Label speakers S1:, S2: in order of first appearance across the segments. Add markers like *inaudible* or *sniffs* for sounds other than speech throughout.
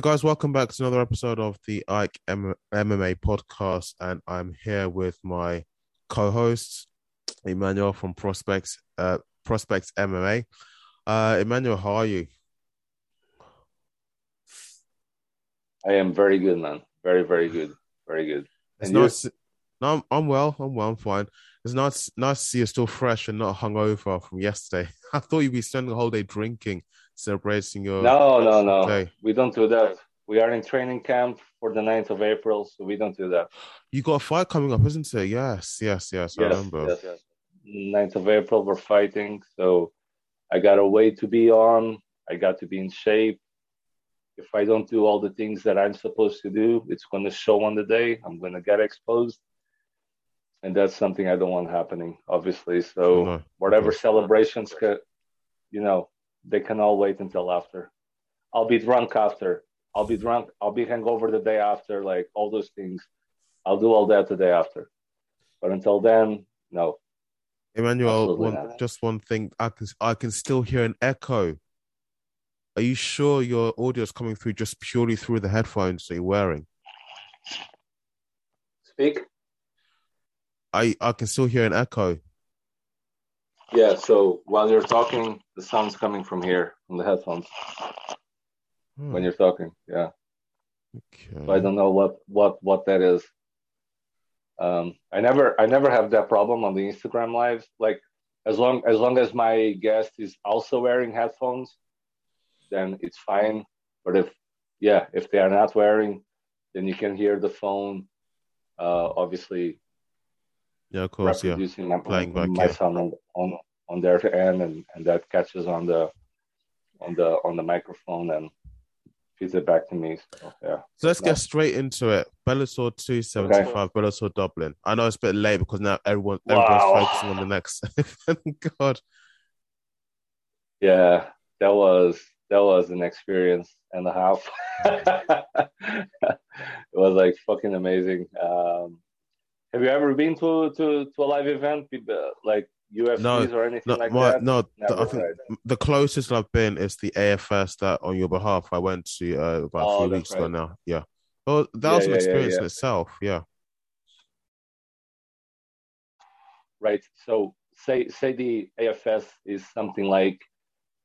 S1: So, guys, welcome back to another episode of the Ike M- MMA podcast, and I'm here with my co-host Emmanuel from Prospects uh, Prospects MMA. Uh, Emmanuel, how are you?
S2: I am very good, man. Very, very good. Very good.
S1: And it's nice. No, I'm, I'm well. I'm well. I'm fine. It's nice, nice to see you're still fresh and not hungover from yesterday. *laughs* I thought you'd be spending the whole day drinking celebrating your
S2: no no no. Day. we don't do that. We are in training camp for the 9th of april so we don't do that.
S1: You got a fight coming up isn't it? Yes yes yes, yes i remember. yes, yes.
S2: 9th of april we're fighting so i got a weight to be on. I got to be in shape. If i don't do all the things that i'm supposed to do it's going to show on the day. I'm going to get exposed. And that's something i don't want happening obviously. So no. whatever celebrations you know they can all wait until after. I'll be drunk after. I'll be drunk. I'll be hangover the day after. Like all those things. I'll do all that the day after. But until then, no.
S1: Emmanuel, one, just one thing. I can I can still hear an echo. Are you sure your audio is coming through just purely through the headphones that you're wearing?
S2: Speak.
S1: I I can still hear an echo.
S2: Yeah, so while you're talking, the sound's coming from here, from the headphones. Hmm. When you're talking, yeah. Okay. So I don't know what what what that is. Um, I never I never have that problem on the Instagram lives. Like as long as long as my guest is also wearing headphones, then it's fine. But if yeah, if they are not wearing, then you can hear the phone. Uh, obviously,
S1: yeah, of course, yeah.
S2: My, Playing back, my yeah. sound on, on on their end, and, and that catches on the on the on the microphone and feeds it back to me. So, yeah.
S1: So let's no. get straight into it. Bellator 275, okay. Bellator Dublin. I know it's a bit late because now everyone wow. everyone's focusing on the next. *laughs* God.
S2: Yeah, that was that was an experience and a half. *laughs* it was like fucking amazing. Um, have you ever been to to to a live event like UFCs no, or anything no, like my, that?
S1: No, the, I think the closest I've been is the AFS that on your behalf I went to uh, about oh, three weeks right. ago now. Yeah, well, that yeah, was an yeah, experience yeah, in itself. Yeah.
S2: Right. So say say the AFS is something like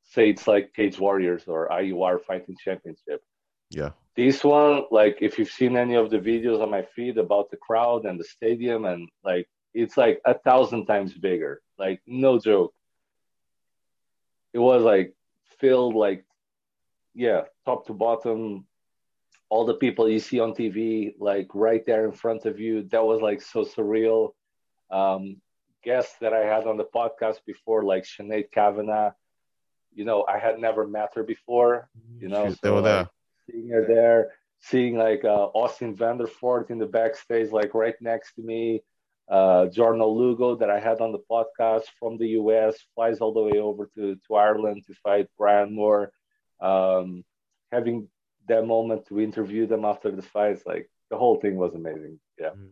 S2: say it's like Cage Warriors or IUR Fighting Championship.
S1: Yeah.
S2: This one, like if you've seen any of the videos on my feed about the crowd and the stadium and like it's like a thousand times bigger. Like no joke. It was like filled like yeah, top to bottom, all the people you see on TV, like right there in front of you. That was like so surreal. Um, guests that I had on the podcast before, like Sinead Kavanagh, you know, I had never met her before, you know,
S1: She's so like,
S2: seeing her there, seeing like uh, Austin Vanderford in the backstage, like right next to me, uh, Lugo that I had on the podcast from the US flies all the way over to, to Ireland to fight Brian Moore. Um, having that moment to interview them after the fights, like the whole thing was amazing. Yeah. Mm.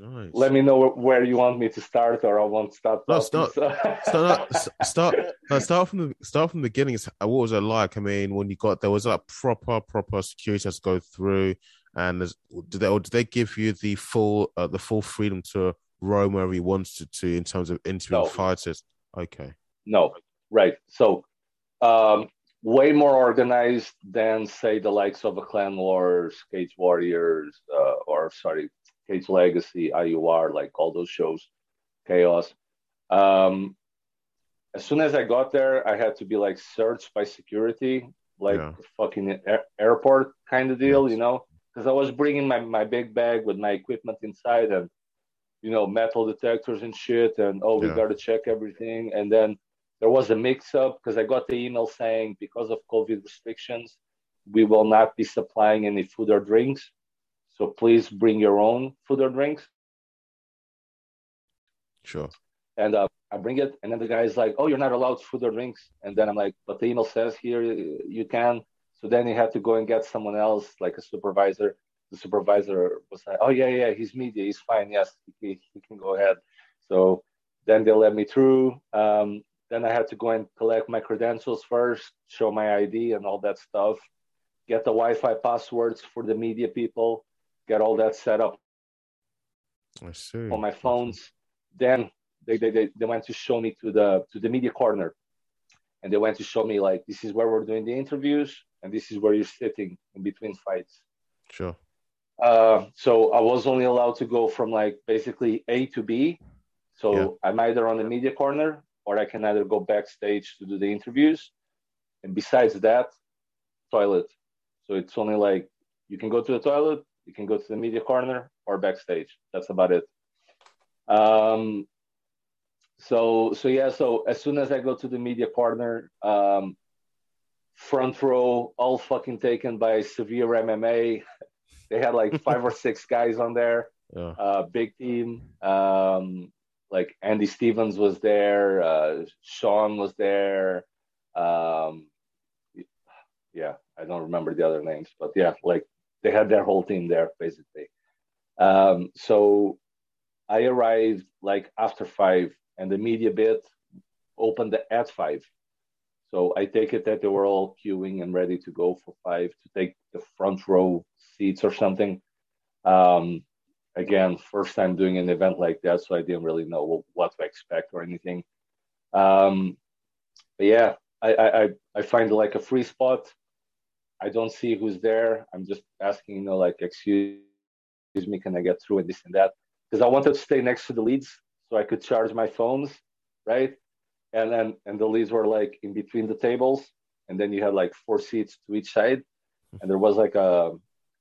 S2: Nice. Let me know where you want me to start, or I won't *laughs* start.
S1: No, start, start, start, start from the start from the beginning. What was it like? I mean, when you got there was like proper, proper security has to go through. And did they, or did they give you the full uh, the full freedom to roam wherever you wanted to in terms of interviewing no. fighters? Okay.
S2: No, right. So, um, way more organized than say the likes of a Clan Wars, Cage Warriors, uh, or sorry, Cage Legacy, IUR, like all those shows, Chaos. Um, as soon as I got there, I had to be like searched by security, like yeah. fucking airport kind of deal, yes. you know because I was bringing my, my big bag with my equipment inside and you know metal detectors and shit and oh we yeah. got to check everything and then there was a mix up because I got the email saying because of COVID restrictions we will not be supplying any food or drinks so please bring your own food or drinks
S1: sure
S2: and uh, I bring it and then the guy is like oh you're not allowed food or drinks and then I'm like but the email says here you can so then he had to go and get someone else, like a supervisor. The supervisor was like, "Oh yeah, yeah, he's media, he's fine. Yes, he, he can go ahead." So then they let me through. Um, then I had to go and collect my credentials first, show my ID and all that stuff. get the Wi-Fi passwords for the media people, get all that set up
S1: I see.
S2: on my phones. Then they, they, they, they went to show me to the to the media corner, and they went to show me like this is where we're doing the interviews, and this is where you're sitting in between fights.
S1: Sure.
S2: Uh, so I was only allowed to go from like basically A to B. So
S1: Yeah.
S2: I'm either on the media corner or I can either go backstage to do the interviews. And besides that, toilet. So it's only like you can go to the toilet, you can go to the media corner or backstage. That's about it. Um, so so yeah. So as soon as I go to the media corner, um, front row, all fucking taken by severe MMA. *laughs* They had like five or six guys on there
S1: Yeah.
S2: uh, big team. Um, like Andy Stevens was there, uh, Sean was there. Um, yeah, I don't remember the other names, but yeah, like they had their whole team there basically. Um, so I arrived like after five, and the media bit opened at five. So I take it that they were all queuing and ready to go for five to take the front row seats or something. Um, again, first time doing an event like that, so I didn't really know what, to expect or anything. Um, but yeah, I, I- I find like a free spot. I don't see who's there. I'm just asking, you know, like, excuse me, can I get through and this and that? Because I wanted to stay next to the leads so I could charge my phones, right? And then and the leads were like in between the tables, and then you had like four seats to each side, and there was like a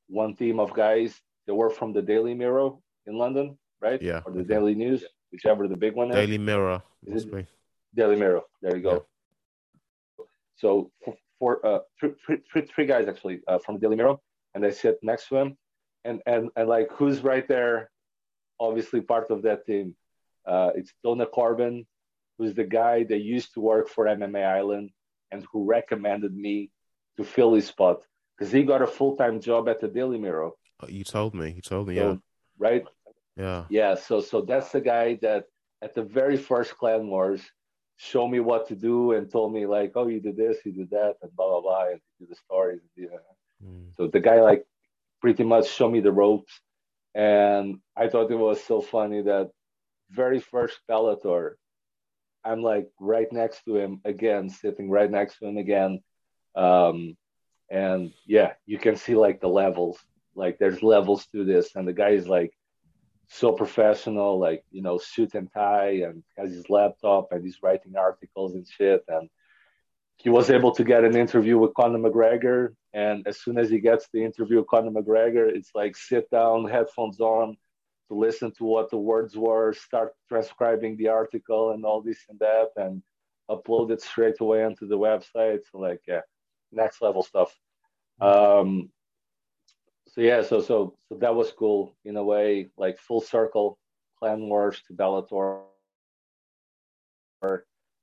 S2: one team of guys that were from the Daily Mirror in London, right?
S1: Yeah,
S2: Or the
S1: okay.
S2: Daily News, whichever the big one is.
S1: Daily Mirror.
S2: Is it- Daily Mirror. There you go. So for uh, three, three, three, three guys actually uh, from Daily Mirror, and I sit next to him, and and and like who's right there? Obviously part of that team. Uh, it's Donna Corbin, who's the guy that used to work for MMA Island and who recommended me to fill his spot because he got a full time job at the Daily Mirror.
S1: Oh, You told me. You told me.
S2: So,
S1: Yeah.
S2: right?
S1: Yeah.
S2: Yeah, so so that's the guy that at the very first Clan Wars showed me what to do and told me like, oh, you did this, you did that, and blah blah blah, and do the stories. Yeah.
S1: Mm.
S2: So the guy like pretty much showed me the ropes, and I thought it was so funny that very first Bellator, I'm like right next to him again, sitting right next to him again, um, and yeah, you can see like the levels. Like there's levels to this, and the guy is like so professional, like you know, suit and tie, and has his laptop and he's writing articles and shit. And he was able to get an interview with Conor McGregor. And as soon as he gets the interview with Conor McGregor, it's like sit down, headphones on, to listen to what the words were, start transcribing the article and all this and that, and upload it straight away onto the website. So like, yeah, next level stuff. Um, so yeah, so so so that was cool in a way, like full circle, Clan Wars to Bellator,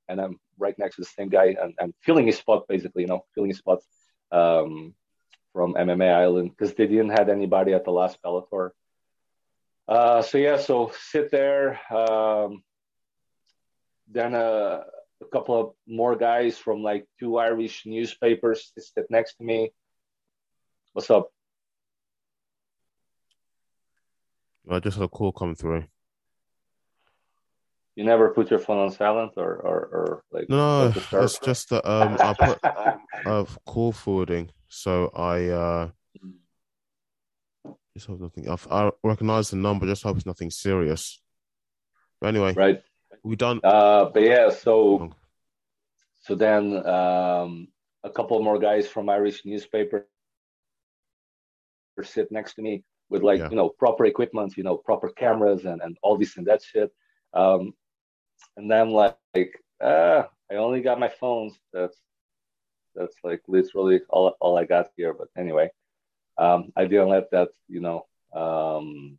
S2: and I'm right next to the same guy and I'm filling his spot basically, you know, filling his spot um, from MMA Island because they didn't have anybody at the last Bellator. Uh, so yeah, so sit there. Um, then uh, a couple of more guys from like two Irish newspapers sit next to me. What's up?
S1: I just had a call come through.
S2: You never put your phone on silent or or, or like
S1: No, it's just that um, I put *laughs* of call forwarding, so I uh, just hope nothing. I've, I recognize the number, just hope it's nothing serious. But anyway,
S2: right.
S1: we done.
S2: Uh, but yeah, so so then um, a couple more guys from Irish newspaper sit next to me with like
S1: Yeah.
S2: you know proper equipment, you know proper cameras and and all this and that shit. Um, and then like, like ah, I only got my phones. That's that's like literally all all I got here. But anyway, um, I didn't let that you know um,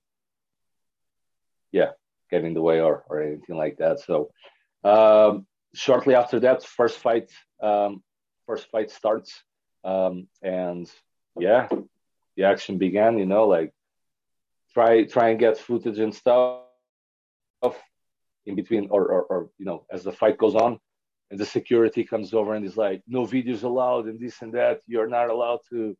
S2: yeah get in the way or or anything like that. So um, shortly after that, first fight um, first fight starts, um, and yeah, the action began. You know, like try try and get footage and stuff in between, or or, or you know, as the fight goes on, and the security comes over and is like, no videos allowed, and this and that. You're not allowed to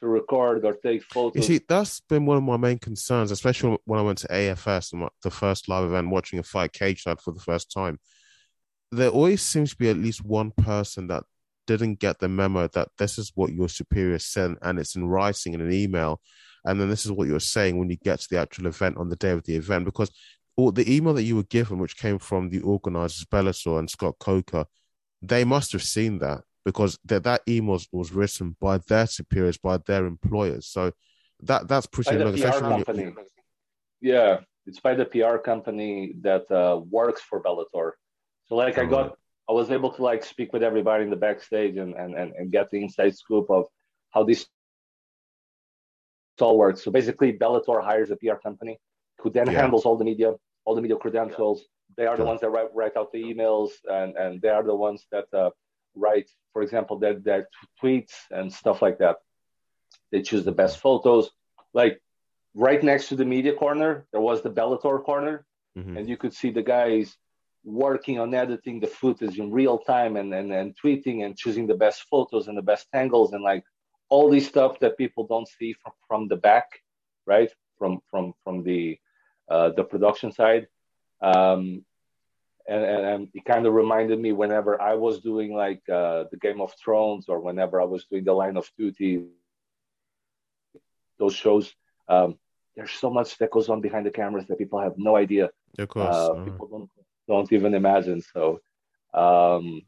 S2: to record or take photos.
S1: You see, that's been one of my main concerns, especially when I went to AFS and the first live event, watching a fight cage fight for the first time. There always seems to be at least one person that didn't get the memo that this is what your superior sent and it's in writing in an email. And then this is what you're saying when you get to the actual event on the day of the event. Because all the email that you were given, which came from the organizers, Bellator and Scott Coker, they must have seen that because that that email was, written by their superiors, by their employers. So that that's pretty
S2: by the PR company. Yeah, it's by the PR company that uh, works for Bellator. So like oh, I got. I was able to like speak with everybody in the backstage and and and, and get the inside scoop of how this all works. So basically, Bellator hires a PR company who then yeah. handles all the media, all the media credentials. They are the ones that write, write out the emails, and, and they are the ones that uh, write, for example, their, their tweets and stuff like that. They choose the best photos. Like right next to the media corner, there was the Bellator corner, mm-hmm. and you could see the guys working on editing the footage in real time and, and, and tweeting and choosing the best photos and the best angles and like all these stuff that people don't see from, from the back, right? From from from the uh, the production side. Um, and, and, it kind of reminded me whenever I was doing like uh, the Game of Thrones or whenever I was doing the Line of Duty, those shows. Um, there's so much that goes on behind the cameras that people have no idea.
S1: Of course, uh,
S2: uh-huh. people don't don't even imagine. So, um,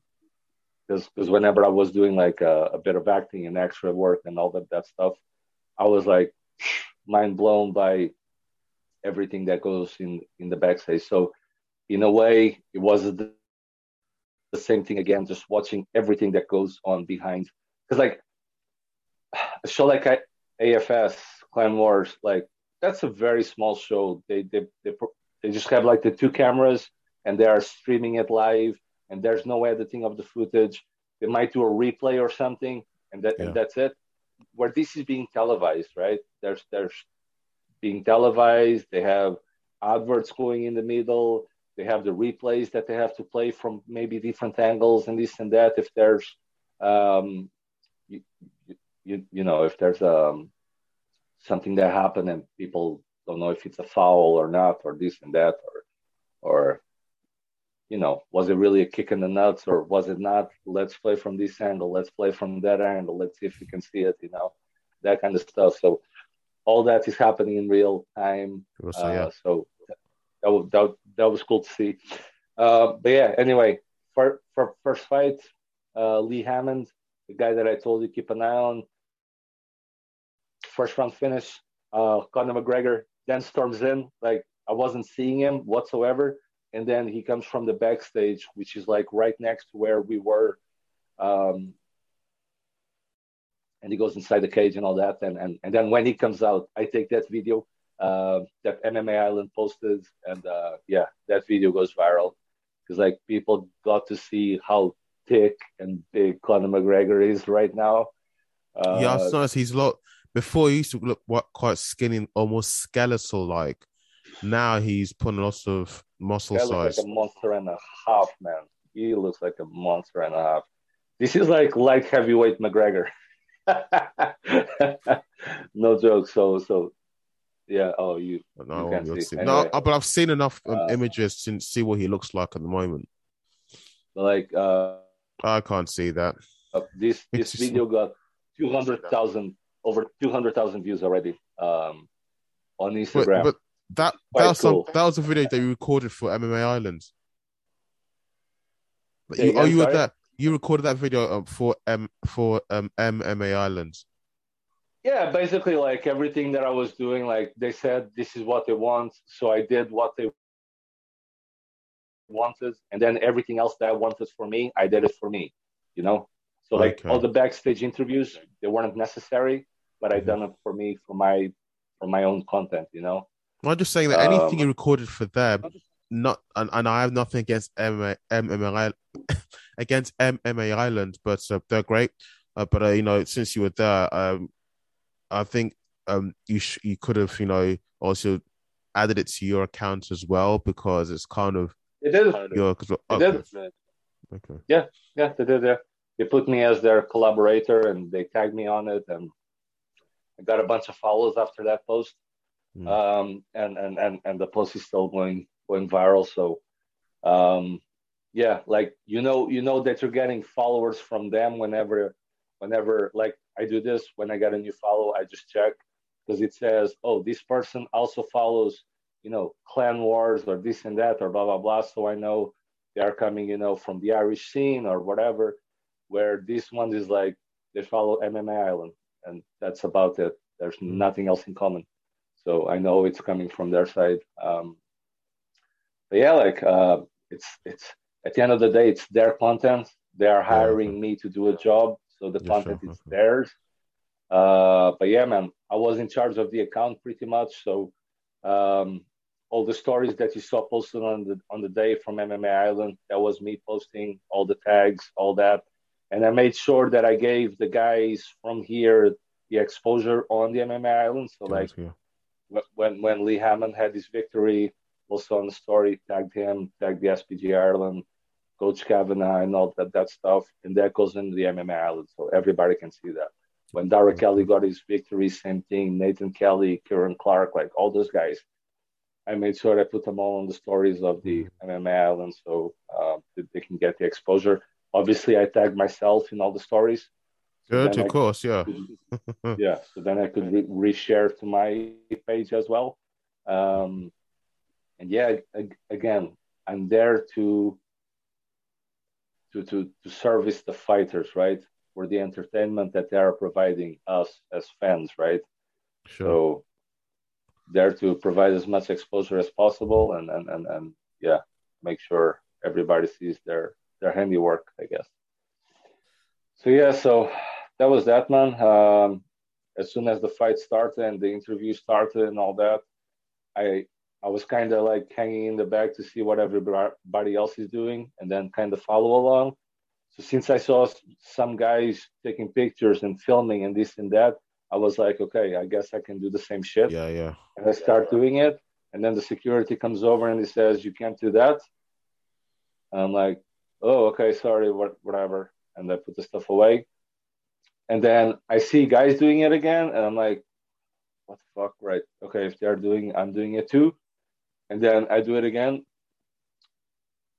S2: because whenever I was doing like a, a, bit of acting and extra work and all that that stuff, I was like *sniffs* mind blown by everything that goes in in the backstage. So in a way, it was the, the same thing again, just watching everything that goes on behind. Because like a show like AFS Clan Wars, like that's a very small show. They they they they just have like the two cameras and they are streaming it live, and there's no editing of the footage. They might do a replay or something, and that yeah. and that's it. Where this is being televised, right? There's there's being televised. They have adverts going in the middle. They have the replays that they have to play from maybe different angles and this and that. If there's, um, you, you, you know, if there's um, something that happened and people don't know if it's a foul or not, or this and that, or, or, you know, was it really a kick in the nuts or was it not? Let's play from this angle. Let's play from that angle. Let's see if you can see it. You know, that kind of stuff. So all that is happening in real time.
S1: So, yeah. uh,
S2: so that was that, that was cool to see. Uh, but yeah, anyway, for for first fight, uh, Lee Hammond, the guy that I told you keep an eye on. First round finish. Uh, Conor McGregor then storms in like I wasn't seeing him whatsoever, and then he comes from the backstage, which is like right next to where we were. Um, and he goes inside the cage and all that, and and, and then when he comes out, I take that video uh, that MMA Island posted, and uh, yeah, that video goes viral because like people got to see how thick and big Conor McGregor is right now.
S1: Uh, yeah, I noticed he's a lot. Before he used to look what, quite skinny, almost skeletal like. Now he's putting lots of muscle size.
S2: He looks like a monster and a half, man. He looks like a monster and a half. This is like light heavyweight McGregor. *laughs* no joke. So so yeah. Oh, you. No, you
S1: see. Anyway, no, but I've seen enough um, uh, images to see what he looks like at the moment.
S2: Like, uh, I
S1: can't see that.
S2: Uh, this *laughs* this video got two hundred thousand over two hundred thousand views already um, on Instagram.
S1: But, but that that was cool. some, that was a video that you recorded for MMA Island. You, oh, you were there. You recorded that video um, for M for um, MMA Island
S2: yeah basically like everything that i was doing like they said this is what they want so i did what they wanted and then everything else that i wanted for me i did it for me you know so like okay. all the backstage interviews they weren't necessary but i mm-hmm. done it for me for my for my own content you know
S1: i'm just saying that anything um, you recorded for them not and, and i have nothing against MMA, MMA *laughs* against MMA Island, but uh, they're great. Uh, but uh, you know, since you were there, um, I think um, you sh- you could have you know also added it to your account as well because it's kind of
S2: it is
S1: your
S2: okay. it is. okay yeah yeah they did yeah they put me as their collaborator and they tagged me on it and I got a bunch of follows after that post,
S1: Mm.
S2: um, and, and and and the post is still going going viral. So, um, yeah, like you know, you know that you're getting followers from them whenever, whenever like I do this when I get a new follow, I just check because it says, oh, this person also follows, you know, Clan Wars or this and that or blah blah blah. So I know they are coming, you know, from the Irish scene or whatever. Where this one is like they follow MMA Island, and that's about it. There's
S1: Mm.
S2: nothing else in common. So I know it's coming from their side. Um, but yeah, like uh, it's it's at the end of the day, it's their content. They are hiring me to do a job, so the content is theirs. Uh, but yeah, man, I was in charge of the account pretty much. So um, all the stories that you saw posted on the on the day from MMA Island, that was me posting all the tags, all that, and I made sure that I gave the guys from here the exposure on the MMA Island. So like
S1: yeah.
S2: Wh- when when Lee Hammond had his victory, also on the story, tagged him, tagged the SBG Ireland, Coach Kavanagh, and all that that stuff, and that goes into the MMA Island, so everybody can see that. When Darragh Kelly got his victory, same thing. Nathan Kelly, Kieran Clark, like all those guys, I made sure I put them all on the stories of the MMA Island, so uh, they can get the exposure. Obviously, I tagged myself in all the stories.
S1: Good, of
S2: I
S1: course, yeah.
S2: could- *laughs* yeah, so then I could re- reshare to my page as well. Um, and yeah, ag- again, I'm there to to to to service the fighters, right? For the entertainment that they are providing us as fans, right?
S1: Sure.
S2: So there to provide as much exposure as possible, and and and, and yeah, make sure everybody sees their their handiwork, I guess. So yeah, so that was that, man. Um, as soon as the fight started and the interview started and all that, I I was kind of like hanging in the back to see what everybody else is doing, and then kind of follow along. So since I saw some guys taking pictures and filming and this and that, I was like, okay, I guess I can do the same shit.
S1: yeah, yeah.
S2: And I start doing it, and then the security comes over and he says, "You can't do that." And I'm like, "Oh, okay, sorry, whatever." And I put the stuff away. And then I see guys doing it again, and I'm like, "What the fuck?" Right? Okay, if they're doing, I'm doing it too. And then I do it again.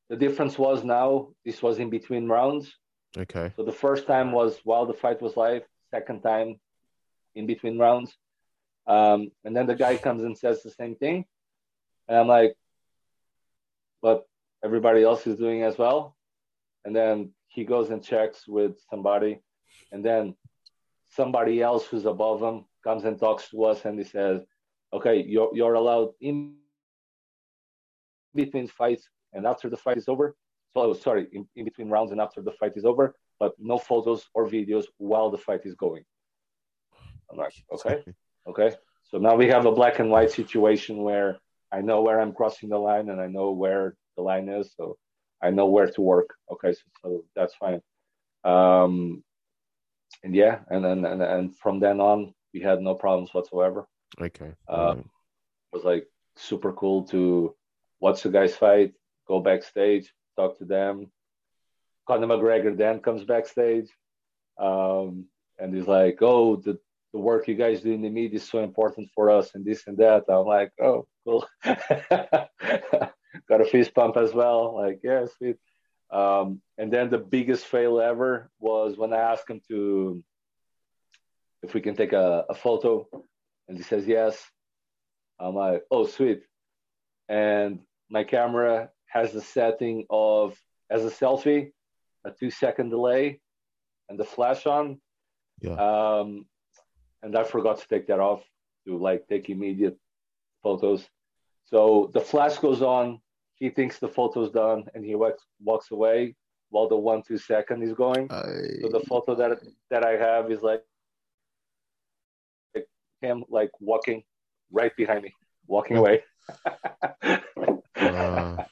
S2: The difference was now this was in between rounds.
S1: Okay.
S2: So the first time was while the fight was live. Second time, in between rounds. Um, and then the guy comes and says the same thing, and I'm like, "But everybody else is doing as well." And then he goes and checks with somebody, and then somebody else who's above him comes and talks to us, and he says, "Okay, you're you're allowed in between fights and after the fight is over. So, oh, sorry, in, in between rounds and after the fight is over, but no photos or videos while the fight is going. I'm like, okay, okay. So now we have a black and white situation where I know where I'm crossing the line and I know where the line is. So I know where to work. Okay, so, so that's fine. Um, and yeah, and then and, and from then on, we had no problems whatsoever.
S1: Okay.
S2: Uh,
S1: alright.
S2: It was like super cool to watch the guys fight, go backstage, talk to them. Conor McGregor then comes backstage, um, and he's like, "Oh, the the work you guys do in the media is so important for us, and this and that." I'm like, "Oh, cool." *laughs* Got a fist pump as well. Like, yeah, sweet. Um, and then the biggest fail ever was when I asked him to if we can take a, a photo, and he says yes. I'm like, oh, sweet. And my camera has the setting of as a selfie, a two second delay, and the flash on.
S1: Yeah.
S2: Um, and I forgot to take that off to like take immediate photos. So the flash goes on. He thinks the photo's done, and he walks walks away while the one two second is going.
S1: I-
S2: So the photo that that I have is like him like walking right behind me, walking away. *laughs*
S1: Uh,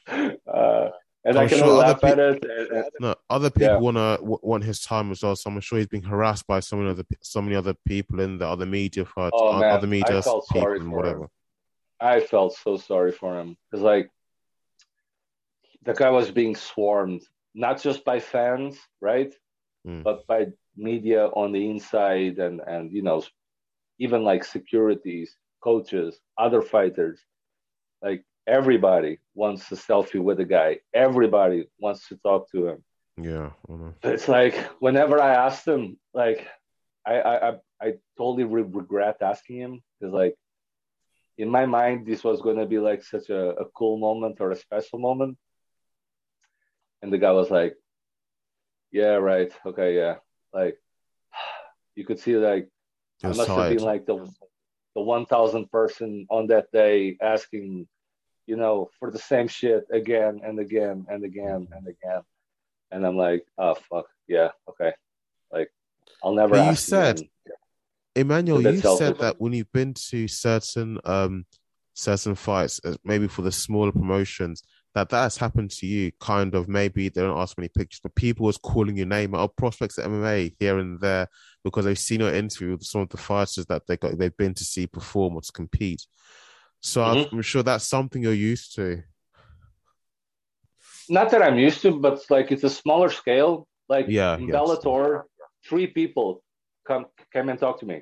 S2: Uh, and I
S1: I'm
S2: can
S1: sure other
S2: laugh at it. and- and-
S1: No, other people
S2: Yeah.
S1: wanna w- want his time as well. So I'm sure he's being harassed by so many other so many other people in the other media for
S2: Oh, man,
S1: other media
S2: I felt
S1: people
S2: sorry
S1: and
S2: for
S1: whatever.
S2: him. I felt so sorry for him because like the guy was being swarmed not just by fans, right,
S1: Mm.
S2: but by media on the inside and and you know even like securities, coaches, other fighters, like everybody wants a selfie with the guy. Everybody wants to talk to him.
S1: Yeah.
S2: It's like whenever I asked him, like I I I totally re- regret asking him because like in my mind this was going to be like such a, a cool moment or a special moment and the guy was like yeah right. Okay yeah. Like you could see like i must tired. have been like the the 1000 person on that day asking you know for the same shit again and again and again and again. And i'm like oh fuck. Yeah okay. Like i'll never
S1: but you said again. Emmanuel, you said that when you've been to certain um certain fights, uh, maybe for the smaller promotions, that that has happened to you. Kind of maybe they don't ask many pictures, but people was calling your name out prospects at MMA here and there because they've seen your interview with some of the fighters that they got they've been to see perform or to compete. So mm-hmm. I'm sure that's something you're used to.
S2: Not that I'm used to, but like it's a smaller scale. Like yeah, in yes. Bellator, three people come came and talk to me.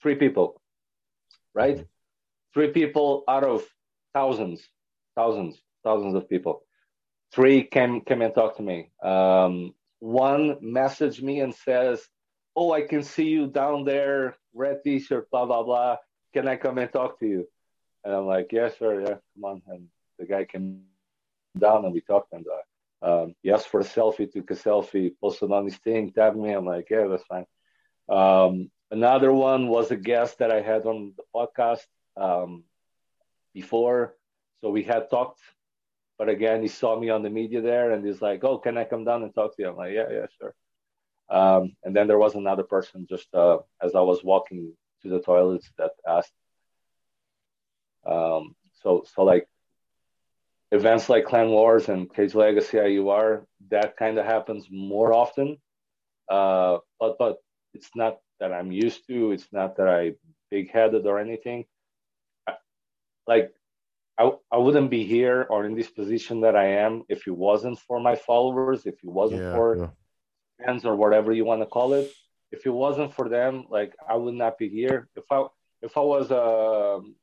S2: Three people, right? Three people out of thousands, thousands, thousands of people. Three came came and talked to me. Um, one messaged me and says, "Oh, I can see you down there, red T-shirt, blah blah blah. Can I come and talk to you?" And I'm like, "Yeah, sure, yeah, come on." And the guy came down and we talked and uh, um, he asked for a selfie, took a selfie, posted on his thing, tagged me. I'm like, "Yeah, that's fine." Um, another one was a guest that I had on the podcast um, before. So we had talked, but again, he saw me on the media there and he's like, Oh, can I come down and talk to you? I'm like, Yeah, yeah, sure. Um, and then there was another person just uh, as I was walking to the toilets that asked. Um, so, so like events like Clan Wars and Cage Legacy IUR, that kind of happens more often. Uh, but but it's not that I'm used to. It's not that I big headed or anything. I, like I, I wouldn't be here or in this position that I am if it wasn't for my followers, if it wasn't yeah, for yeah. fans or whatever you want to call it. If it wasn't for them, like I would not be here. If I if I was a um,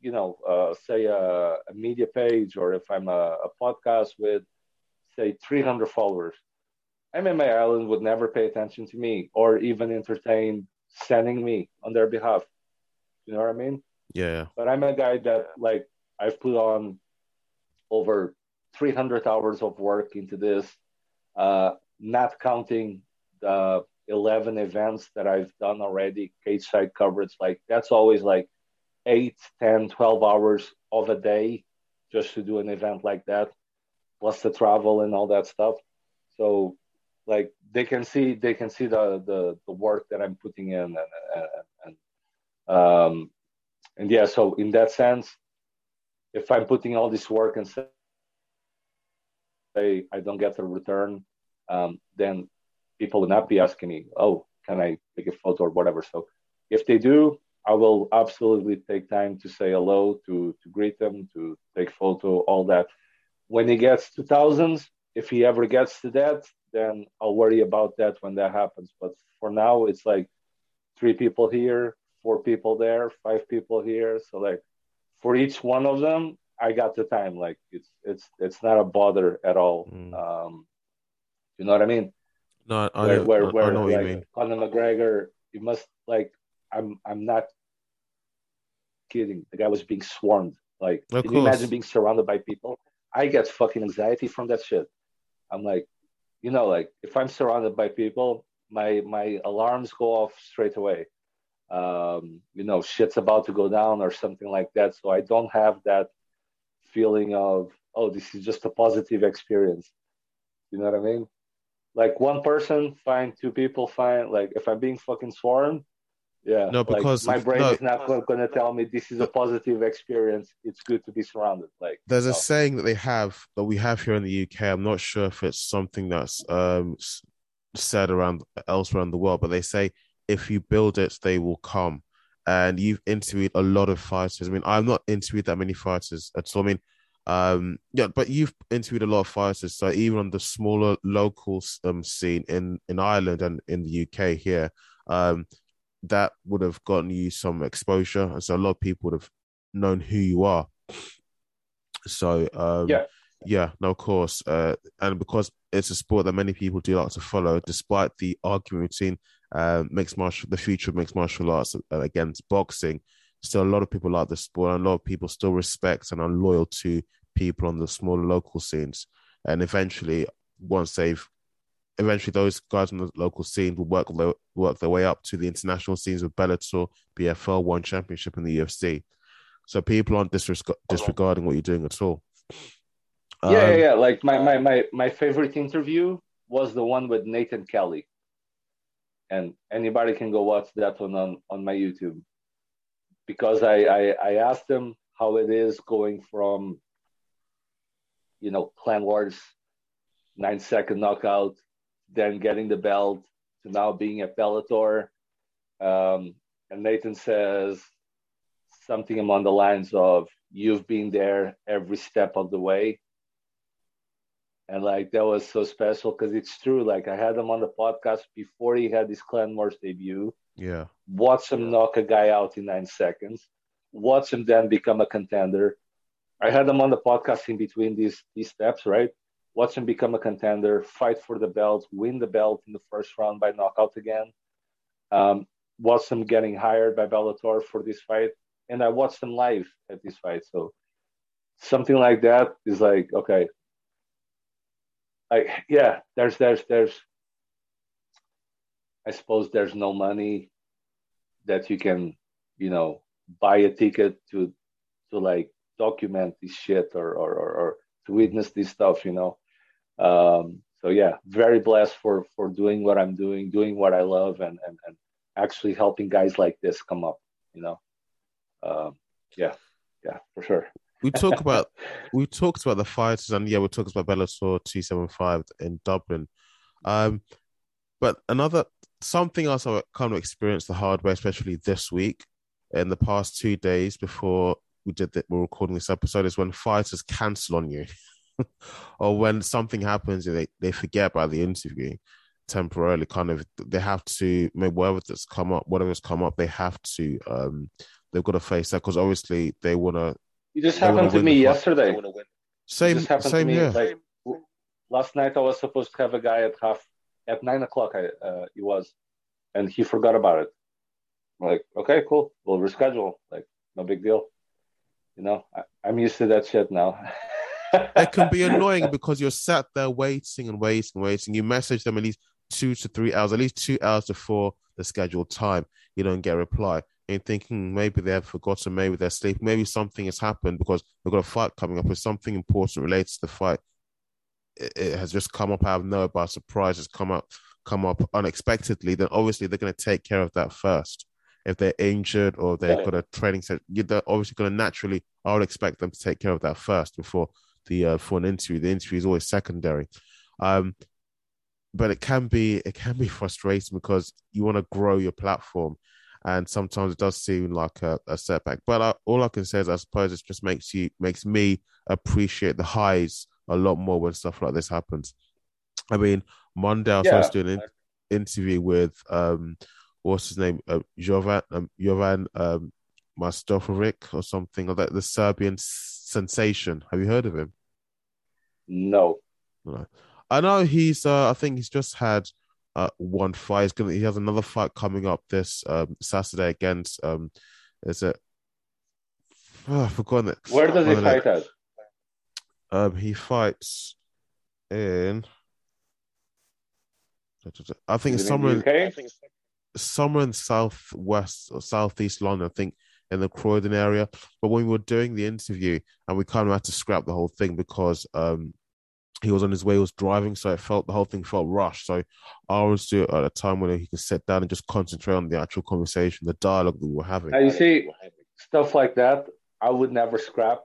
S2: you know uh, say a, a, media page or if I'm a, a podcast with say 300 followers, MMA Island would never pay attention to me or even entertain sending me on their behalf. You know what I mean?
S1: Yeah.
S2: But I'm a guy that like I've put on over 300 hours of work into this, uh, not counting the 11 events that I've done already, cage side coverage. Like that's always like 8, 10, 12 hours of a day just to do an event like that, plus the travel and all that stuff. So like they can see they can see the the, the work that I'm putting in and, and, and um and yeah so in that sense if I'm putting all this work and say I don't get a return um, then people will not be asking me oh can I take a photo or whatever so if they do I will absolutely take time to say hello to to greet them to take photo all that when he gets to thousands if he ever gets to that then I'll worry about that when that happens. But for now, it's like three people here, four people there, five people here. So like for each one of them, I got the time. Like it's it's it's not a bother at all. Mm. Um, you know what I mean?
S1: No, I, where, where, where, I know what like, you mean.
S2: Conor McGregor, you must like I'm I'm not kidding. The guy was being swarmed. Like, of can you imagine being surrounded by people? I get fucking anxiety from that shit. I'm like, you know, like if I'm surrounded by people, my my alarms go off straight away. Um, you know, shit's about to go down or something like that. So I don't have that feeling of, oh, this is just a positive experience. You know what I mean? Like one person, fine. Two people, fine. Like if I'm being fucking swarmed, yeah.
S1: No, because
S2: like my brain no, is not going to tell me this is a positive experience. It's good to be surrounded. Like
S1: there's a saying that they have that we have here in the UK. I'm not sure if it's something that's um, said around elsewhere in the world, but they say if you build it, they will come. And you've interviewed a lot of fighters. I mean, I've not interviewed that many fighters at all. I mean, um, yeah, but you've interviewed a lot of fighters. So even on the smaller local um, scene in in Ireland and in the UK here, um, that would have gotten you some exposure, and so a lot of people would have known who you are. So um,
S2: Yeah.
S1: yeah, no, of course, uh, and because it's a sport that many people do like to follow, despite the argument between uh, mixed martial, the future of mixed martial arts uh, against boxing, still a lot of people like the sport, and a lot of people still respect and are loyal to people on the smaller local scenes, and eventually, once they've eventually those guys on the local scene will work their, work their way up to the international scenes with Bellator, PFL, One Championship, and the UFC. So people aren't disreg- disregarding what you're doing at all.
S2: yeah, yeah,
S1: Um,
S2: yeah. Like my, my my my favorite interview was the one with Nathan Kelly, and anybody can go watch that one on on my YouTube, because I I, I asked him how it is going from, you know, Clan Wars, nine second knockout, then getting the belt to now being at Bellator, um, and Nathan says something along the lines of you've been there every step of the way and like that was so special because it's true like i had him on the podcast before he had his clan wars debut.
S1: Yeah,
S2: watch him knock a guy out in nine seconds. Watch him then become a contender. I had him on the podcast in between these these steps right? Watch him become a contender fight for the belt win the belt in the first round by knockout again. Um, watch him getting hired by bellator for this fight and i watched him live at this fight. So something like that is like okay like yeah there's there's there's i suppose there's no money that you can you know buy a ticket to to like document this shit or or or, or to witness this stuff you know? Um so yeah very blessed for for doing what i'm doing doing what i love and and, and actually helping guys like this come up you know? Um yeah yeah for sure
S1: we talk *laughs* about we talked about the fighters and yeah we talked about Bellator 275 in Dublin. Um but another something else I kind of experienced the hard way especially this week in the past two days before we did that we're recording this episode is when fighters cancel on you. *laughs* Or when something happens and they, they forget about the interview temporarily kind of they have to maybe whatever that's come up whatever's come up they have to um they've got to face that because obviously they want to
S2: it just happened to me yesterday.
S1: Same
S2: it just happened
S1: same
S2: to me
S1: here.
S2: like last night i was supposed to have a guy at half at nine o'clock i uh he was and he forgot about it. I'm like okay cool we'll reschedule like no big deal. You know I, i'm used to that shit now. *laughs*
S1: It can be annoying because you're sat there waiting and waiting and waiting. You message them at least two to three hours, at least two hours before the scheduled time. You don't get a reply. And thinking maybe they have forgotten, maybe they're sleeping, maybe something has happened because we've got a fight coming up, or something important related to the fight. It, it has just come up out of nowhere by surprise. It's come up, come up unexpectedly. Then obviously they're going to take care of that first. If they're injured or they've
S2: Yeah.
S1: got a training set, they're obviously going to naturally. I would expect them to take care of that first before the uh, for an interview. The interview is always secondary, um, but it can be it can be *laughs* frustrating because you want to grow your platform, and sometimes it does seem like a, a setback. But I, all I can say is, I suppose it just makes you makes me appreciate the highs a lot more when stuff like this happens. I mean, Monday I was
S2: Yeah.
S1: supposed to do an in- interview with um, what's his name, uh, Jovan um, Jovan um, Mastofovic or something like that, the Serbian sensation. Have you heard of him?
S2: no
S1: No. I know he's. Uh, I think he's just had uh, one fight. He's gonna. He has another fight coming up this um, Saturday against. Um, is it? Oh, I've forgotten it.
S2: where does he
S1: One of the-
S2: fight at
S1: Um, he fights in. I think it's
S2: it in
S1: somewhere.
S2: the
S1: In, somewhere in southwest or southeast London, I think in the Croydon area. But when we were doing the interview, and we kind of had to scrap the whole thing because um, he was on his way, he was driving, so it felt the whole thing felt rushed. So I always do it at a time when he can sit down and just concentrate on the actual conversation, the dialogue that we were having.
S2: Now, you see stuff like that i would never scrap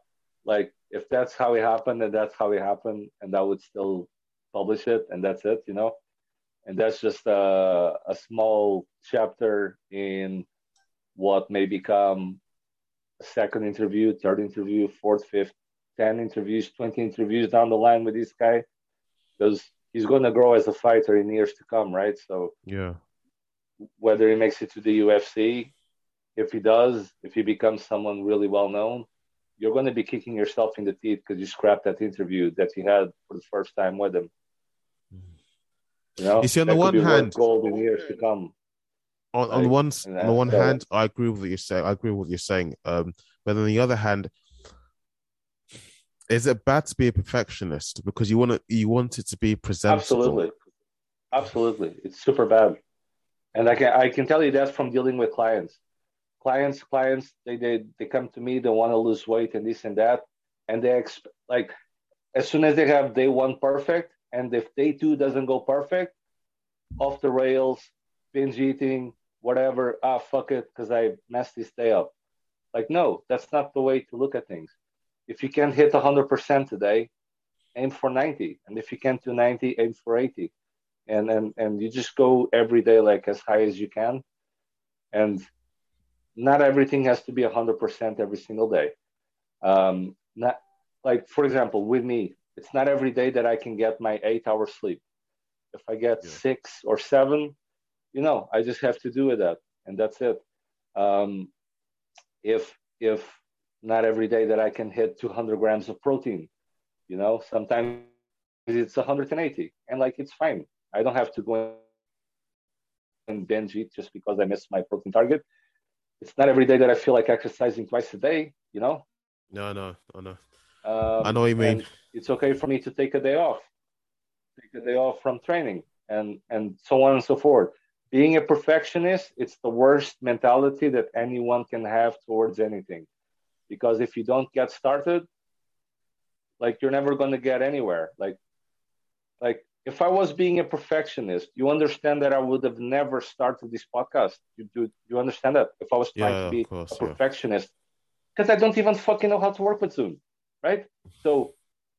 S2: like if that's how it happened and that's how it happened and i would still publish it and that's it you know and that's just a, a small chapter in what may become a second interview third interview fourth fifth 10 interviews 20 interviews down the line with this guy because he's going to grow as a fighter in years to come right so
S1: Yeah.
S2: whether he makes it to the UFC. If he does, if he becomes someone really well known, you're going to be kicking yourself in the teeth because you scrapped that interview that you had for the first time with him. You know,
S1: you see, on the one hand,
S2: gold in years to come.
S1: On, on one on the one hand, I agree with what you're saying. I agree with what you're saying. Um, but on the other hand, is it bad to be a perfectionist because you want it you want it to be presentable?
S2: Absolutely, absolutely, it's super bad, and I can I can tell you that from dealing with clients. Clients, clients, they they they come to me, they want to lose weight and this and that, and they expect like as soon as they have day one perfect, and if day two doesn't go perfect, off the rails, binge eating, whatever. Ah, fuck it, because I messed this day up. Like, no, that's not the way to look at things. If you can't hit 100% today, aim for 90. And if you can't do 90, aim for 80. And, and, and you just go every day like as high as you can. And not everything has to be 100% every single day. Um, not like, for example, with me, it's not every day that I can get my eight hours sleep. If I get yeah. six or seven, you know, I just have to do with that, and that's it. Um, if if not every day that I can hit 200 grams of protein. You know, sometimes it's 180, and like it's fine. I don't have to go and binge eat just because I missed my protein target. It's not every day that I feel like exercising twice a day. You know.
S1: No, no, I know.
S2: Um,
S1: I know what you mean.
S2: It's okay for me to take a day off, take a day off from training, and and so on and so forth. Being a perfectionist, it's the worst mentality that anyone can have towards anything because if you don't get started like you're never going to get anywhere. Like like if i was being a perfectionist you understand that i would have never started this podcast. You do you understand that? If i was trying yeah, to be course, a perfectionist. Because yeah. i don't even fucking know how to work with zoom right? So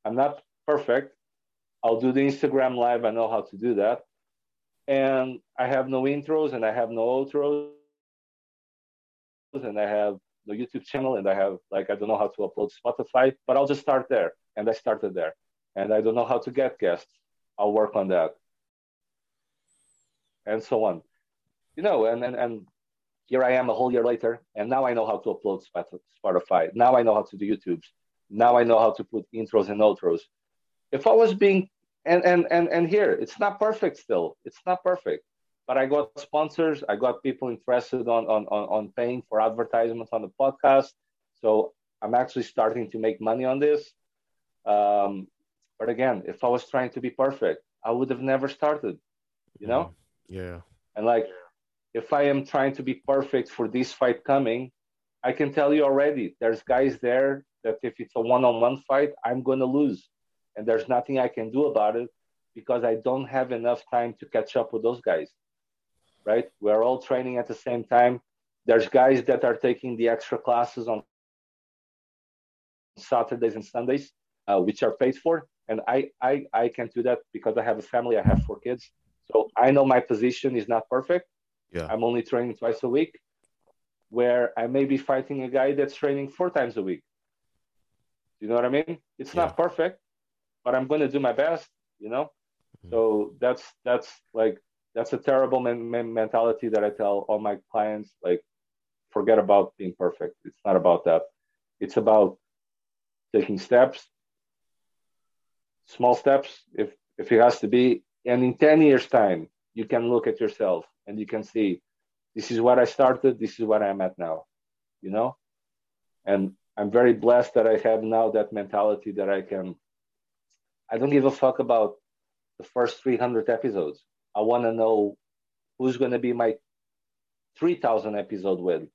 S2: i'm not perfect. I'll do the instagram live. I know how to do that. And i have no intros and i have no outros. And i have the YouTube channel and I have like I don't know how to upload Spotify, but I'll just start there. And I started there. And I don't know how to get guests. I'll work on that. And so on. You know, and and, and here I am a whole year later, and now I know how to upload Spotify. Now I know how to do YouTubes. Now I know how to put intros and outros. If I was being and and and and here, it's not perfect still. It's not perfect but I got sponsors. I got people interested on, on, on, on paying for advertisements on the podcast. So I'm actually starting to make money on this. Um, but again, if I was trying to be perfect, I would have never started, you know?
S1: Yeah.
S2: And like, if I am trying to be perfect for this fight coming, I can tell you already, there's guys there that if it's a one on one fight, I'm going to lose. And there's nothing I can do about it because I don't have enough time to catch up with those guys right? We're all training at the same time. There's guys that are taking the extra classes on Saturdays and Sundays, uh, which are paid for. And I, I, I can do that because I have a family. I have four kids. So I know my position is not perfect.
S1: Yeah.
S2: I'm only training twice a week, where I may be fighting a guy that's training four times a week. You know what I mean? It's yeah. not perfect, but I'm going to do my best. You know. Mm-hmm. So that's that's like that's a terrible men- men- mentality that I tell all my clients like forget about being perfect. It's not about that. It's about taking steps, small steps if if it has to be and in 10 years time you can look at yourself and you can see this is what I started, this is what I'm at now. You know? And I'm very blessed that I have now that mentality that I can I don't give a fuck about the first 300 episodes. I want to know who's going to be my 3000 episode with.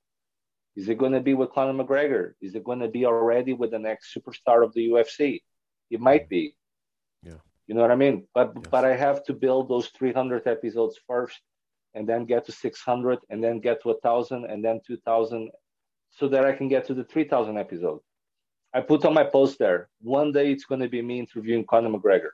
S2: Is it going to be with Conor McGregor? Is it going to be already with the next superstar of the UFC? It might be.
S1: Yeah.
S2: You know what I mean? But yes. but I have to build those 300 episodes first and then get to 600 and then get to 1000 and then 2000 so that I can get to the 3000 episode. I put on my post there. One day it's going to be me interviewing Conor McGregor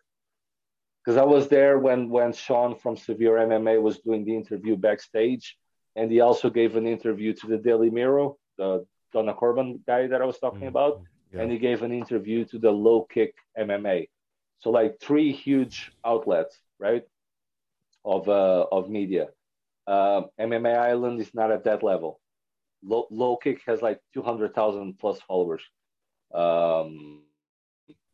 S2: because I was there when when Sean from Severe MMA was doing the interview backstage, and he also gave an interview to the Daily Mirror, the Donna Corbin guy that I was talking mm-hmm. about, yeah. and he gave an interview to the Low Kick MMA. So like three huge outlets, right, of uh, of media. Uh, MMA Island is not at that level. Low, low kick has like 200,000 plus followers, um,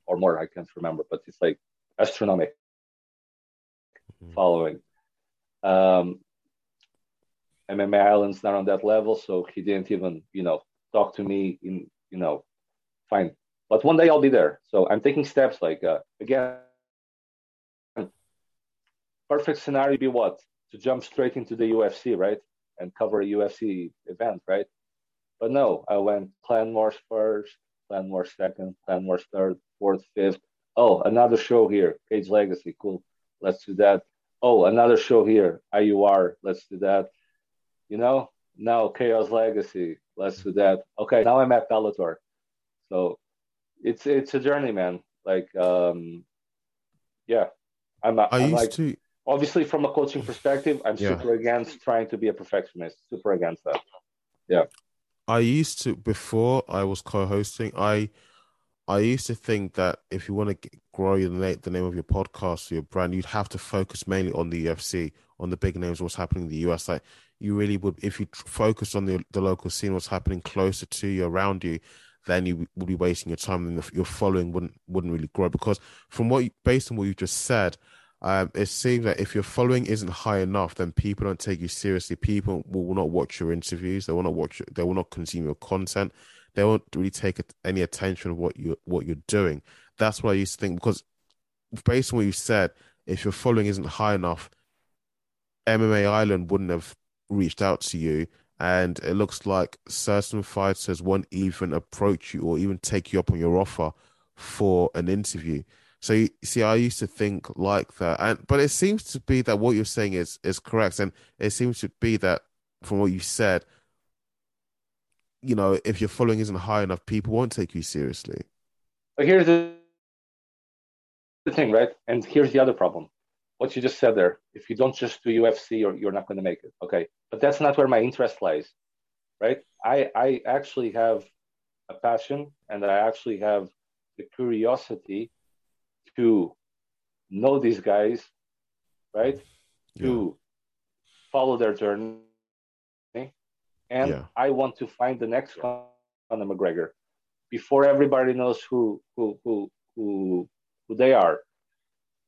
S2: or more. I can't remember, but it's like astronomical mm-hmm. following. Um, MMA Island's not on that level, so he didn't even, you know, talk to me. In you know, fine. But one day I'll be there. So I'm taking steps. Like uh, again, perfect scenario be what to jump straight into the UFC, right, and cover a UFC event, right? But no, I went Clan Wars first, Clan Wars second, Clan Wars third, fourth, fifth. Oh, another show here, Cage Legacy, cool. Let's do that. Oh, another show here, IUR. Let's do that. You know, now Chaos Legacy. Let's do that. Okay, now I'm at Bellator. So it's it's a journey, man. Like, um, yeah, I'm. I
S1: I'm
S2: used
S1: like, to.
S2: Obviously, from a coaching perspective, I'm yeah. super against trying to be a perfectionist. Super against that. Yeah.
S1: I used to before I was co-hosting. I I used to think that if you want to grow the name, the name of your podcast or your brand, you'd have to focus mainly on the UFC, on the big names, what's happening in the US. Like you really would, if you focus on the the local scene, what's happening closer to you, around you, then you would be wasting your time, and your following wouldn't wouldn't really grow. Because from what, you, based on what you just said, um, it seems that if your following isn't high enough, then people don't take you seriously. People will not watch your interviews. They will not watch. They will not consume your content they won't really take any attention of what you what you're doing. That's what I used to think because based on what you said, if your following isn't high enough, MMA Island wouldn't have reached out to you. And it looks like certain fighters won't even approach you or even take you up on your offer for an interview. So you see, I used to think like that, and but it seems to be that what you're saying is is correct, and it seems to be that from what you said, you know, if your following isn't high enough, people won't take you seriously.
S2: But here's the, the thing, right? And here's the other problem. What you just said there. If you don't just do UFC, you're, you're not going to make it. Okay. But that's not where my interest lies, right? I, I actually have a passion and I actually have the curiosity to know these guys, right? Yeah. To follow their journey and yeah. I want to find the next Conor McGregor before everybody knows who who who who who they are.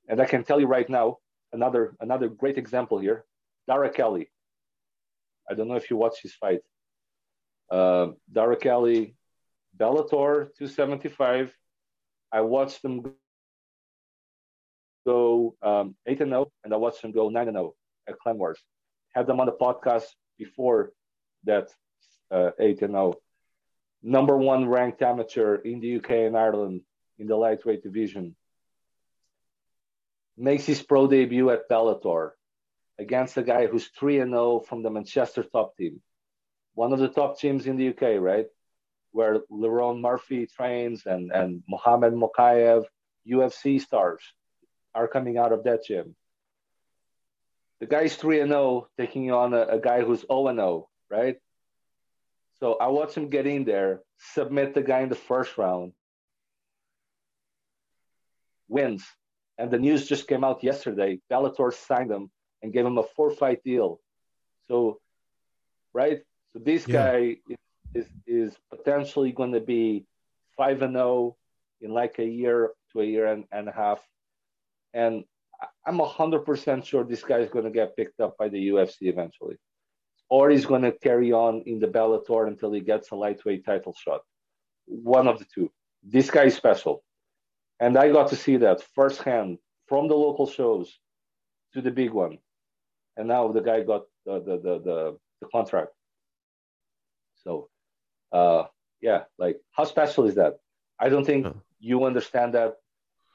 S2: And I can tell you right now another another great example here, Darragh Kelly. I don't know if you watch his fight. Uh, Darragh Kelly, Bellator 275. I watched them go um, 8 and 0, and I watched them go 9 and 0 at Clan Wars. Had them on the podcast before that uh, 8 and 0. Number one ranked amateur in the UK and Ireland in the lightweight division. Makes his pro debut at Bellator against a guy who's 3 and 0 from the Manchester top team. One of the top teams in the UK, right? Where Lerone Murphy trains and, and Mohamed Mokaev, UFC stars are coming out of that gym. The guy's 3 and 0, taking on a, a guy who's 0 and 0 right? So I watched him get in there, submit the guy in the first round, wins. And the news just came out yesterday. Bellator signed him and gave him a four fight deal. So, right? So this yeah. guy is, is, is potentially going to be 5 and 0 in like a year to a year and, and a half. And I'm 100% sure this guy is going to get picked up by the UFC eventually or he's going to carry on in the Bellator until he gets a lightweight title shot. One of the two. This guy is special. And I got to see that firsthand from the local shows to the big one. And now the guy got the, the, the, the, the contract. So, uh, yeah, like how special is that? I don't think you understand that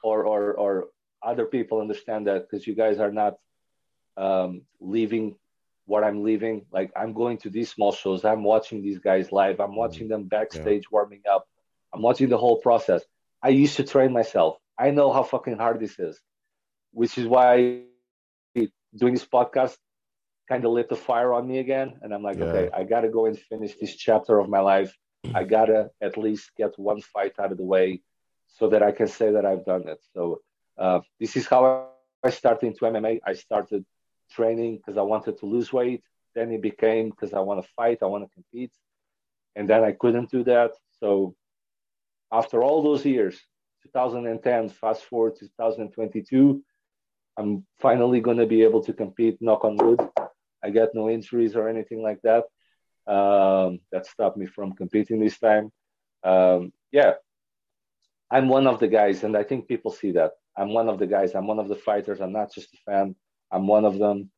S2: or, or, or other people understand that because you guys are not um, leaving what I'm leaving. Like I'm going to these small shows. I'm watching these guys live. I'm watching them backstage yeah. warming up. I'm watching the whole process. I used to train myself. I know how fucking hard this is, which is why doing this podcast kind of lit the fire on me again. And I'm like, yeah. okay, I gotta go and finish this chapter of my life. I gotta at least get one fight out of the way so that I can say that I've done it. So uh, this is how I started into MMA. I started training because I wanted to lose weight. Then it became because I want to fight, I want to compete. And then I couldn't do that. So after all those years, 2010, fast forward to 2022, I'm finally going to be able to compete, knock on wood. I got no injuries or anything like that. Um, that stopped me from competing this time. Um, yeah, I'm one of the guys, and I think people see that. I'm one of the guys. I'm one of the fighters. I'm not just a fan. I'm one of them.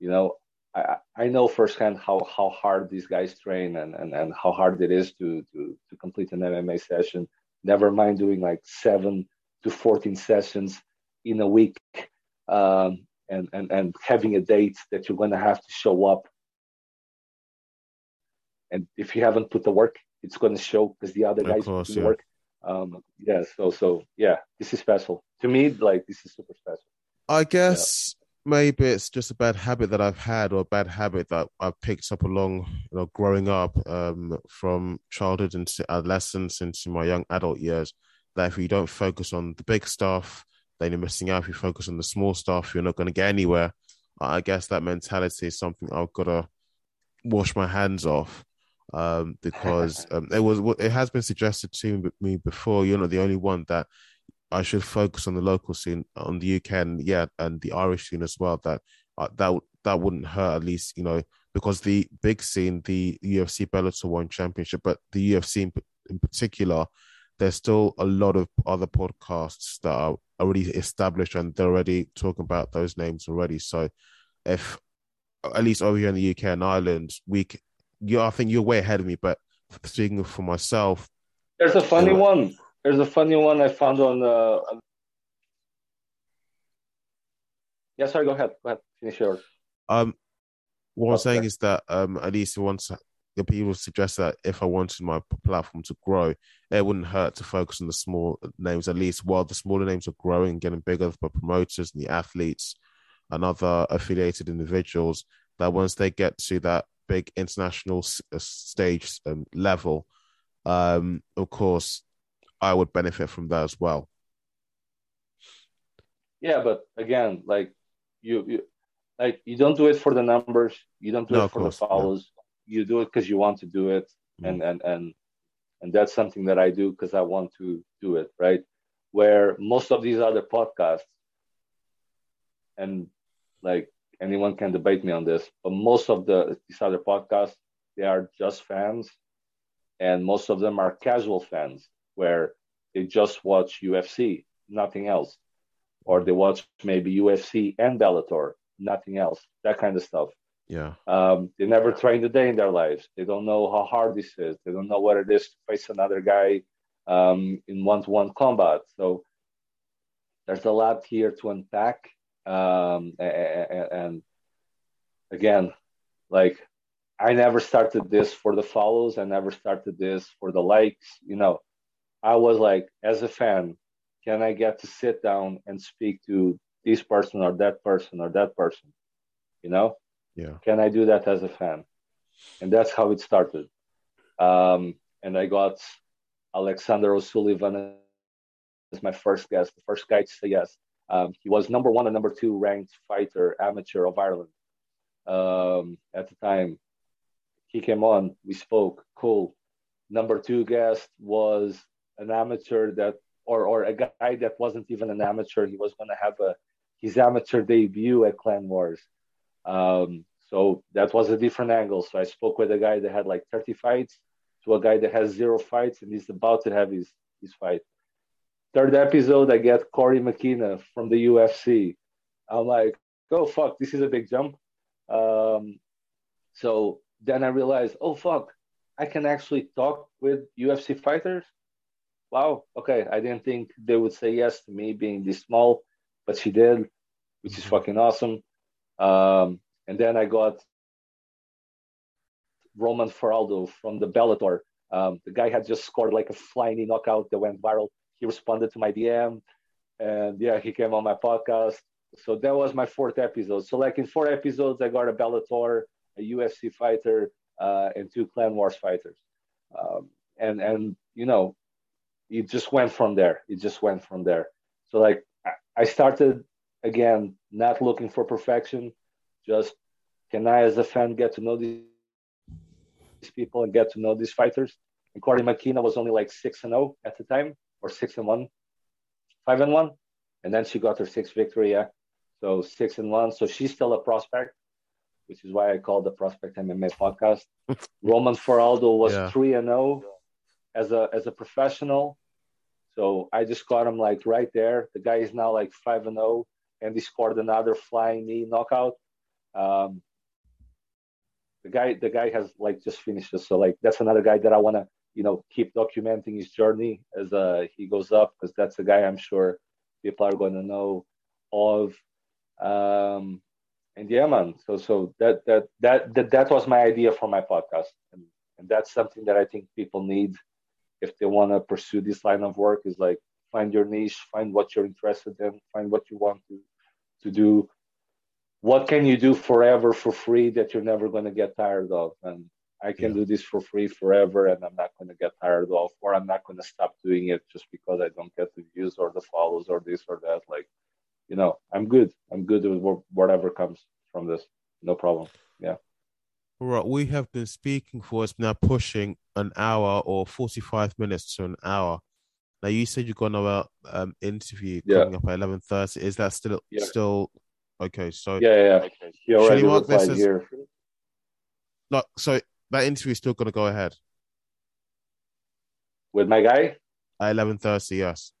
S2: You know, I, I know firsthand how, how hard these guys train and, and, and how hard it is to, to, to complete an MMA session. Never mind doing like seven to 14 sessions in a week um, and, and, and having a date that you're going to have to show up. And if you haven't put the work, it's going to show because the other guys course, put the yeah. work. Um, yeah, so so yeah, this is special to me. Like this is super special.
S1: I guess maybe it's just a bad habit that I've had or a bad habit that I've picked up along, you know, growing up um, from childhood into adolescence into my young adult years. That if you don't focus on the big stuff, then you're missing out. If you focus on the small stuff, you're not going to get anywhere. I guess that mentality is something I've got to wash my hands off um, because *laughs* um, it was it has been suggested to me before. You're not the only one that I should focus on the local scene, on the UK, and yeah, and the Irish scene as well. That uh, that that wouldn't hurt at least, you know, because the big scene, the UFC Bellator One Championship, but the UFC in, in particular, there's still a lot of other podcasts that are already established and they're already talking about those names already. So, if at least over here in the UK and Ireland, we, you, I think you're way ahead of me. But speaking for myself,
S2: there's a funny one. There's a funny one I found on. Uh, Yeah, sorry. Go ahead. Go ahead. Finish your.
S1: Um, what oh, I'm saying is that um, at least once the people suggest that if I wanted my platform to grow, it wouldn't hurt to focus on the small names at least while the smaller names are growing, getting bigger, but promoters and the athletes and other affiliated individuals that once they get to that big international uh, stage um, level, um, of course, I would benefit from that as well.
S2: Yeah, but again, like you, you like you don't do it for the numbers, you don't do no, it for course, the follows. Yeah. You do it because you want to do it, mm. and and and and that's something that I do because I want to do it, right? Where most of these other podcasts, and like anyone can debate me on this, but most of the these other podcasts, they are just fans, and most of them are casual fans where they just watch UFC, nothing else, or they watch maybe UFC and Bellator, nothing else, that kind of stuff.
S1: Yeah.
S2: Um, they never trained a day in their lives. They don't know how hard this is. They don't know what it is to face another guy um, in one-to-one combat. So there's a lot here to unpack. Um, and, and again, like I never started this for the follows. I never started this for the likes. You know, I was like, as a fan, can I get to sit down and speak to this person or that person or that person? You know?
S1: Yeah.
S2: Can I do that as a fan? And that's how it started. Um, and I got Alexander O'Sullivan as my first guest, the first guy to say yes. Um, he was number one and number two ranked fighter, amateur of Ireland um, at the time. He came on, we spoke, cool. Number two guest was an amateur that or or a guy that wasn't even an amateur. He was going to have a his amateur debut at Clan Wars. Um, so that was a different angle. So I spoke with a guy that had like 30 fights to a guy that has zero fights and he's about to have his his fight. Third episode, I get Cory McKenna from the UFC. I'm like, oh fuck, this is a big jump. Um, so then I realized, oh fuck, I can actually talk with UFC fighters wow, okay, I didn't think they would say yes to me being this small, but she did, which is mm-hmm. fucking awesome. Um, and then I got Roman Faraldo from the Bellator. Um, the guy had just scored like a flying knockout that went viral. He responded to my DM, and yeah, he came on my podcast. So that was my fourth episode. So like in four episodes, I got a Bellator, a UFC fighter, uh, and two Clan Wars fighters. Um, and and you know it just went from there. It just went from there. So like I started again, not looking for perfection. Just can I, as a fan, get to know these people and get to know these fighters? And Cory McKenna was only like six and zero oh at the time, or six and one, five and one, and then she got her sixth victory. Yeah, so six and one. So she's still a prospect, which is why I call the Prospect MMA podcast. *laughs* Roman Faraldo was three and zero oh as a as a professional. So I just got him like right there. The guy is now like five and zero, oh, and he scored another flying knee knockout. Um, the guy, the guy has like just finished So like that's another guy that I want to you know keep documenting his journey as uh, he goes up because that's a guy I'm sure people are going to know of. Um, and yeah, man. So so that that that that, that was my idea for my podcast, and, and that's something that I think people need if they want to pursue this line of work is like find your niche find what you're interested in find what you want to to do. What can you do forever for free that you're never going to get tired of? And i can yeah. do this for free forever and i'm not going to get tired of or i'm not going to stop doing it just because i don't get the views or the follows or this or that. Like you know i'm good. I'm good with whatever comes from this. No problem. Yeah.
S1: All right, we have been speaking for us now pushing an hour or 45 minutes to an hour. Now you said you got another um, interview yeah. coming up at 11:30. Is that still yeah. still okay? So
S2: yeah, yeah. Okay. You already mark this as, here.
S1: Like, so that interview is still going to go ahead
S2: with my guy
S1: at 11:30. Yes.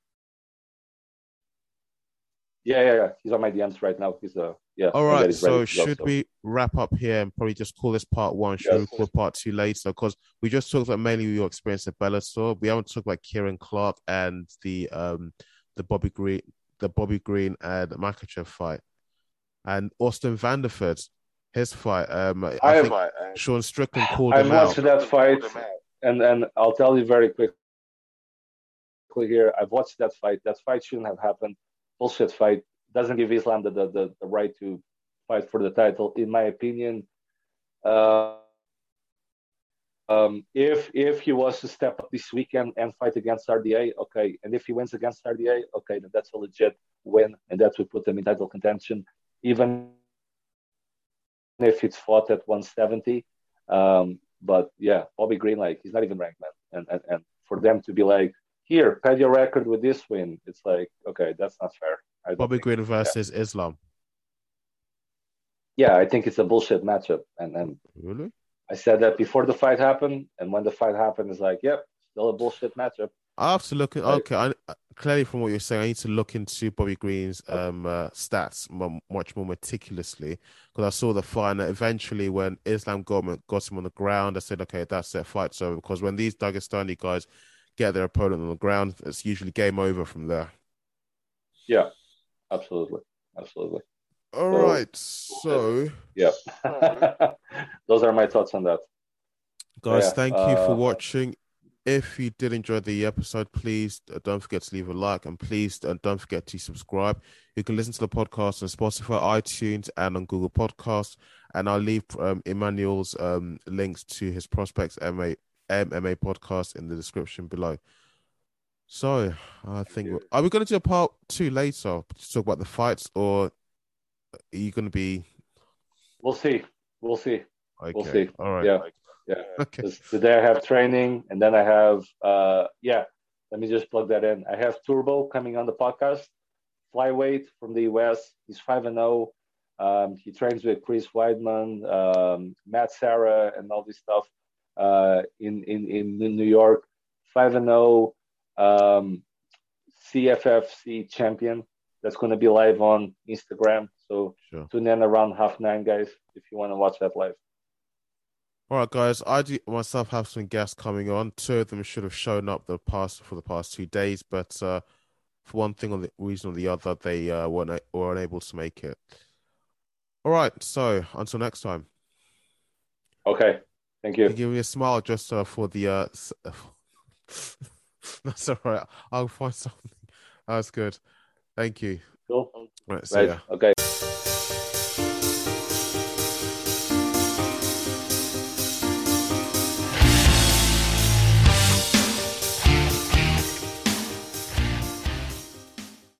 S2: Yeah, yeah, yeah. He's on my DMs right now. He's uh yeah.
S1: All right. So should go, so. we wrap up here and probably just call this part one? Should yes. we call part two later? Because we just talked about mainly your experience at Bellator. We haven't talked about Kieran Clark and the um the Bobby Green the Bobby Green and Makhachev fight, and Austin Vanderford, his fight. Um, I, I think Sean Strickland called
S2: I
S1: him out. I
S2: watched that fight, and and I'll tell you very quickly here. I've watched that fight. That fight shouldn't have happened. Bullshit fight doesn't give Islam the, the, the, the right to fight for the title, in my opinion. Uh, um, if if he was to step up this weekend and fight against RDA, okay, and if he wins against RDA, okay, then that's a legit win, and that would put him in title contention, even if it's fought at 170. Um, but yeah, Bobby Green, like he's not even ranked, man, and and, and for them to be like, here, pad your record with this win, it's like, okay, that's not fair.
S1: Bobby Green versus yeah. Islam.
S2: Yeah, I think it's a bullshit matchup, and and
S1: really,
S2: I said that before the fight happened, and when the fight happened, it's like, yep, still a bullshit matchup.
S1: I have to look at okay. I, clearly, from what you're saying, I need to look into Bobby Green's um, uh, stats much more meticulously because I saw the fight. And eventually, when Islam got got him on the ground, I said, "Okay, that's their fight." So, because when these Dagestani guys get their opponent on the ground, it's usually game over from there.
S2: Yeah, absolutely, absolutely.
S1: All so, right, so
S2: yeah, *laughs* those are my thoughts on that.
S1: Guys, yeah, thank uh, you for uh, watching. If you did enjoy the episode, please uh, don't forget to leave a like and please uh, don't forget to subscribe. You can listen to the podcast on Spotify, iTunes, and on Google Podcasts. And I'll leave um, Emmanuel's um, links to his Prospects MMA, MMA podcast in the description below. So I think are we going to do a part two later to talk about the fights, or are you going to be?
S2: We'll see. We'll see.
S1: Okay.
S2: We'll see.
S1: All right.
S2: Yeah. Yeah. *laughs* Okay. Today I have training, and then I have uh yeah. Let me just plug that in. I have Turbo coming on the podcast, flyweight from the US. He's five and zero. Oh. Um, he trains with Chris Weidman, um, Matt Serra, and all this stuff uh, in in in New York. Five and zero. Um, CFFC champion. That's going to be live on Instagram. So sure. tune in around half nine, guys, if you want to watch that live.
S1: All right, guys. I do myself have some guests coming on. Two of them should have shown up the past for the past two days, but uh, for one thing or the reason or the other, they uh, weren't were unable to make it. All right. So until next time.
S2: Okay. Thank you.
S1: Give me a smile just uh, for the. Uh, *laughs* *laughs* That's all right. I'll find *laughs* something. That's good. Thank you.
S2: Cool.
S1: Right. So right.
S2: Yeah. Okay.